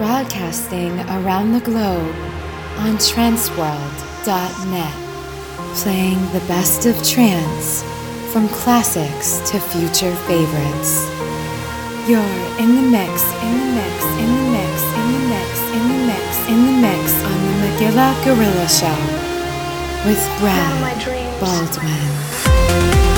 broadcasting around the globe on transworld.net, playing the best of trance from classics to future favorites. You're in the mix, in the mix, in the mix, in the mix, in the mix, in the mix on the Magilla Gorilla Show with Brad Baldwin.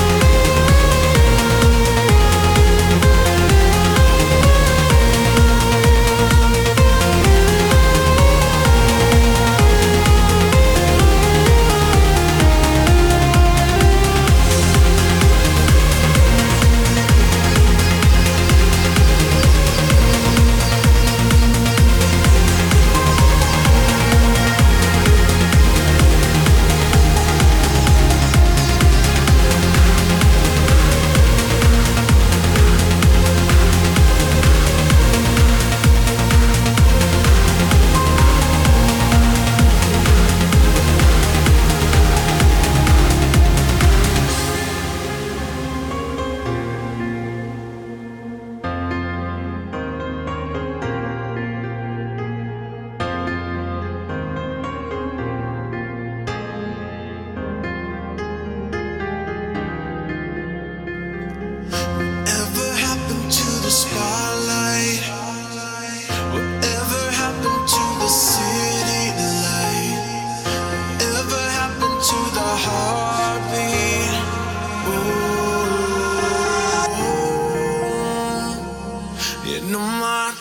Now my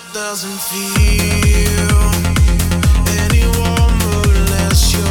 dreams.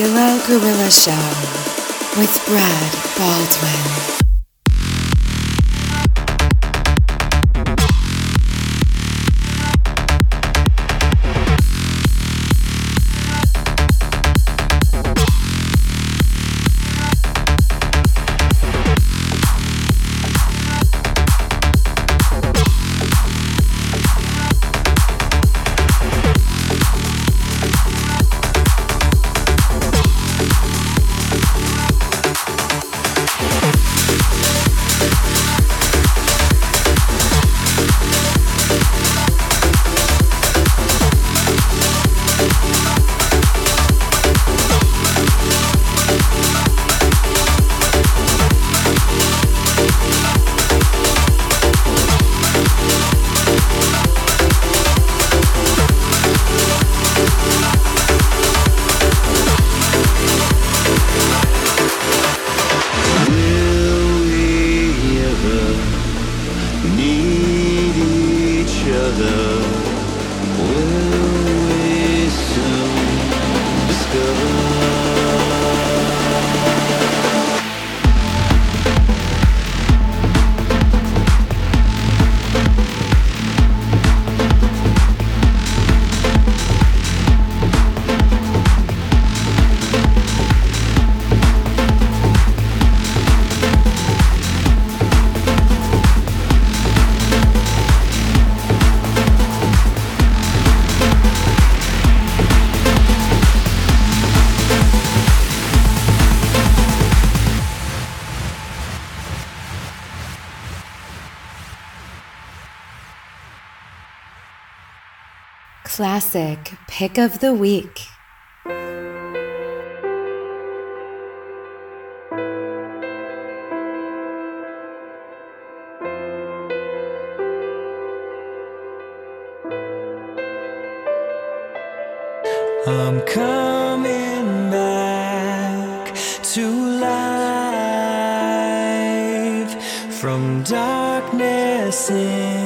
Magilla Gorilla Show with Brad Baldwin. Classic Pick of the Week. I'm coming back to life from darkness into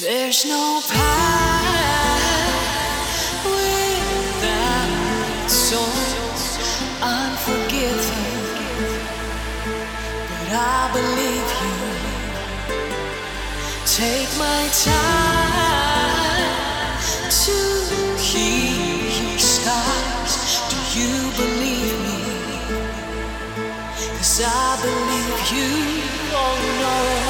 There's no path without souls unforgiven, but I believe you. Take my time to hear your stars. Do you believe me? Cause I believe you. Oh no.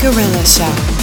Gorilla Show.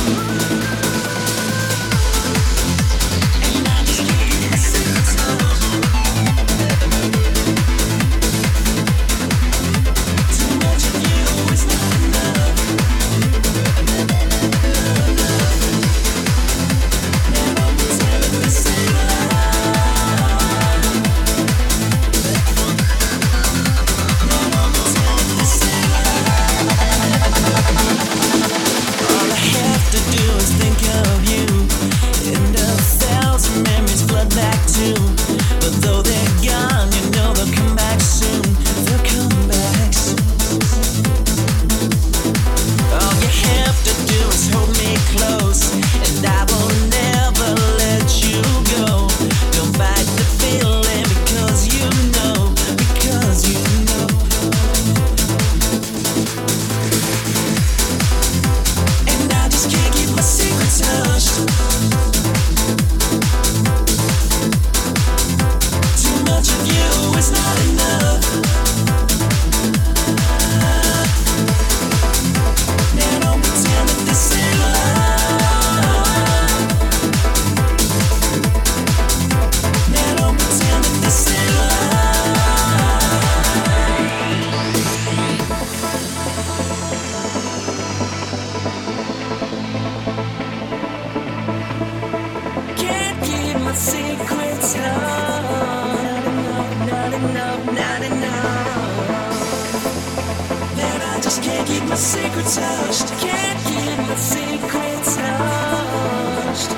Can't keep my secrets touched. Can't keep my secrets touched.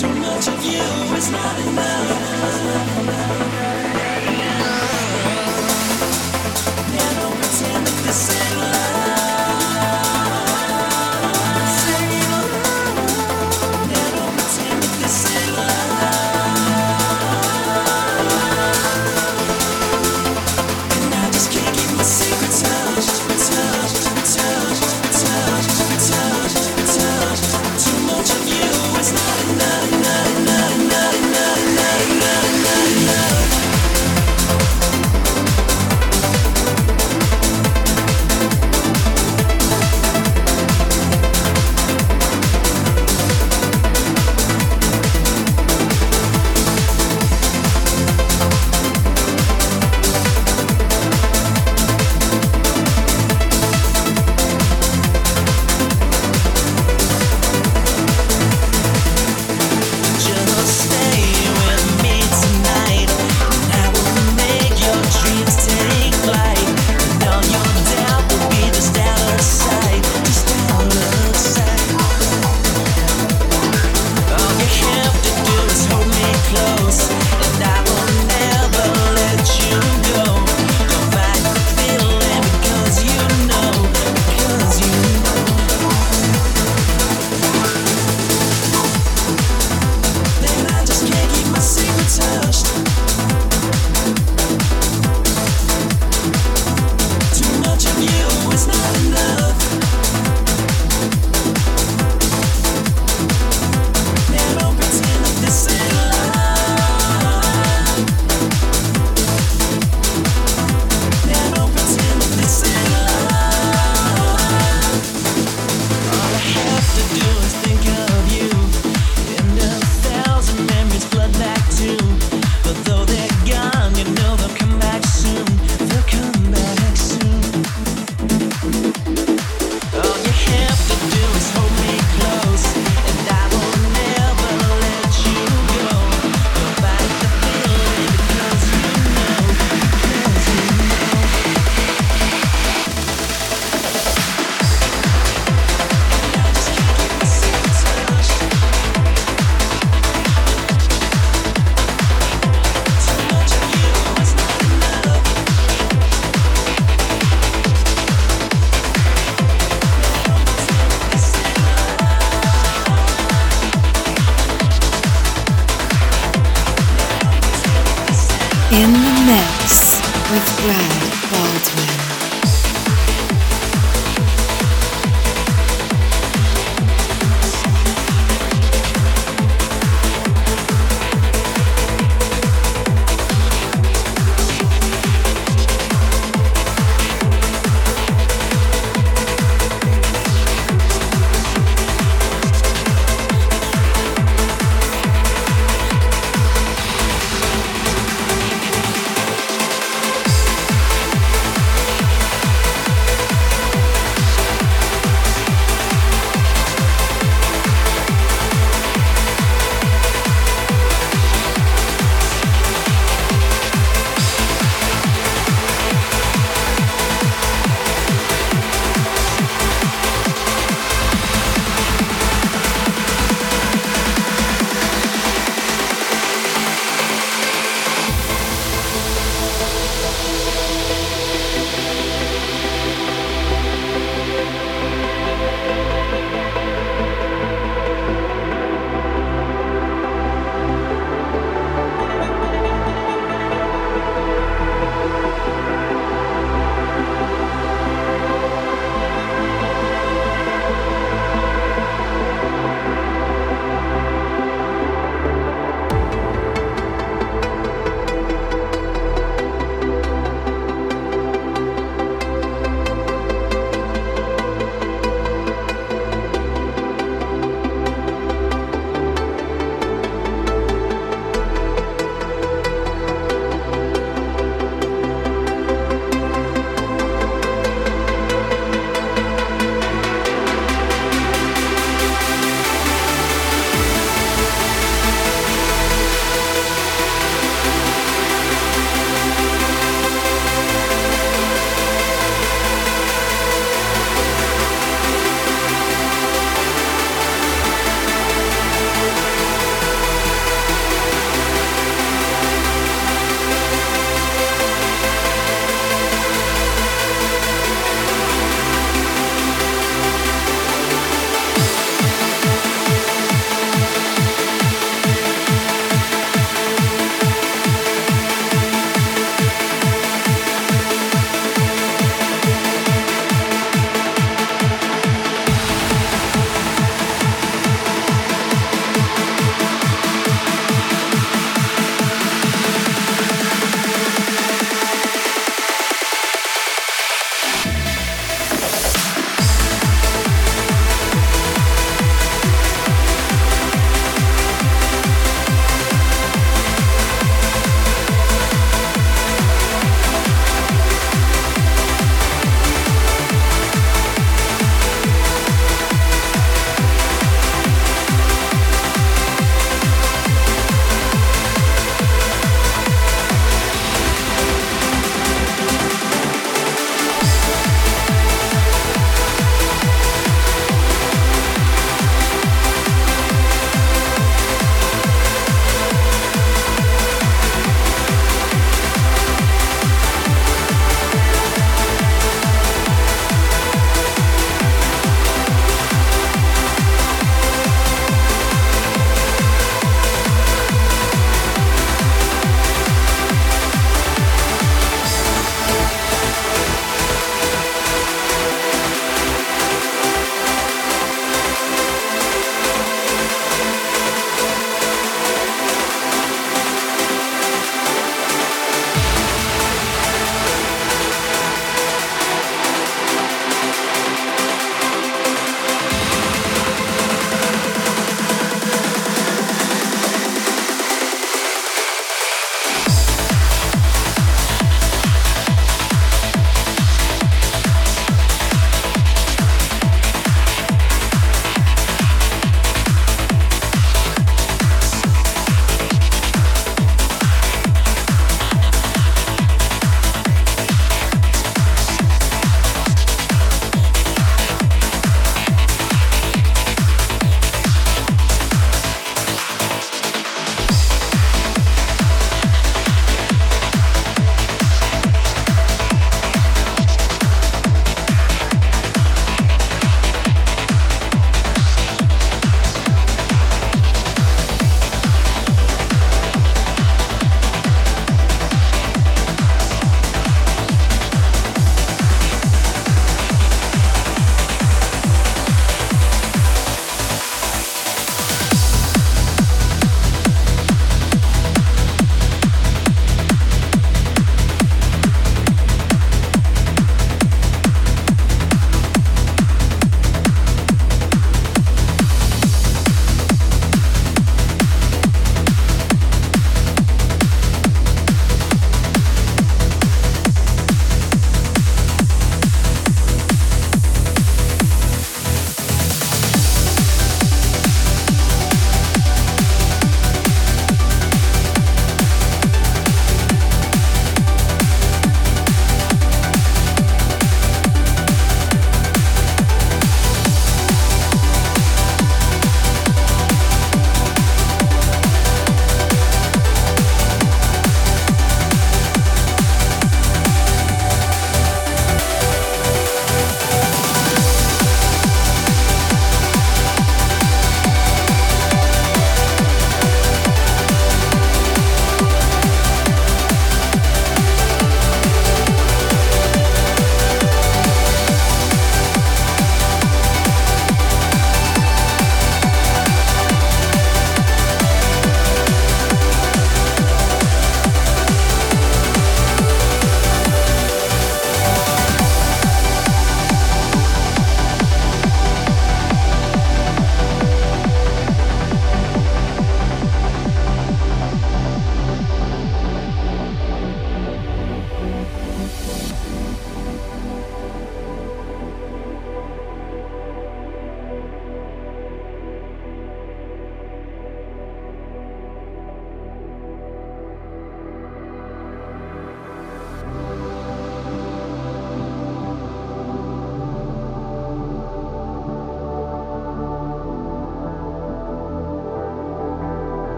Too much of you is not enough.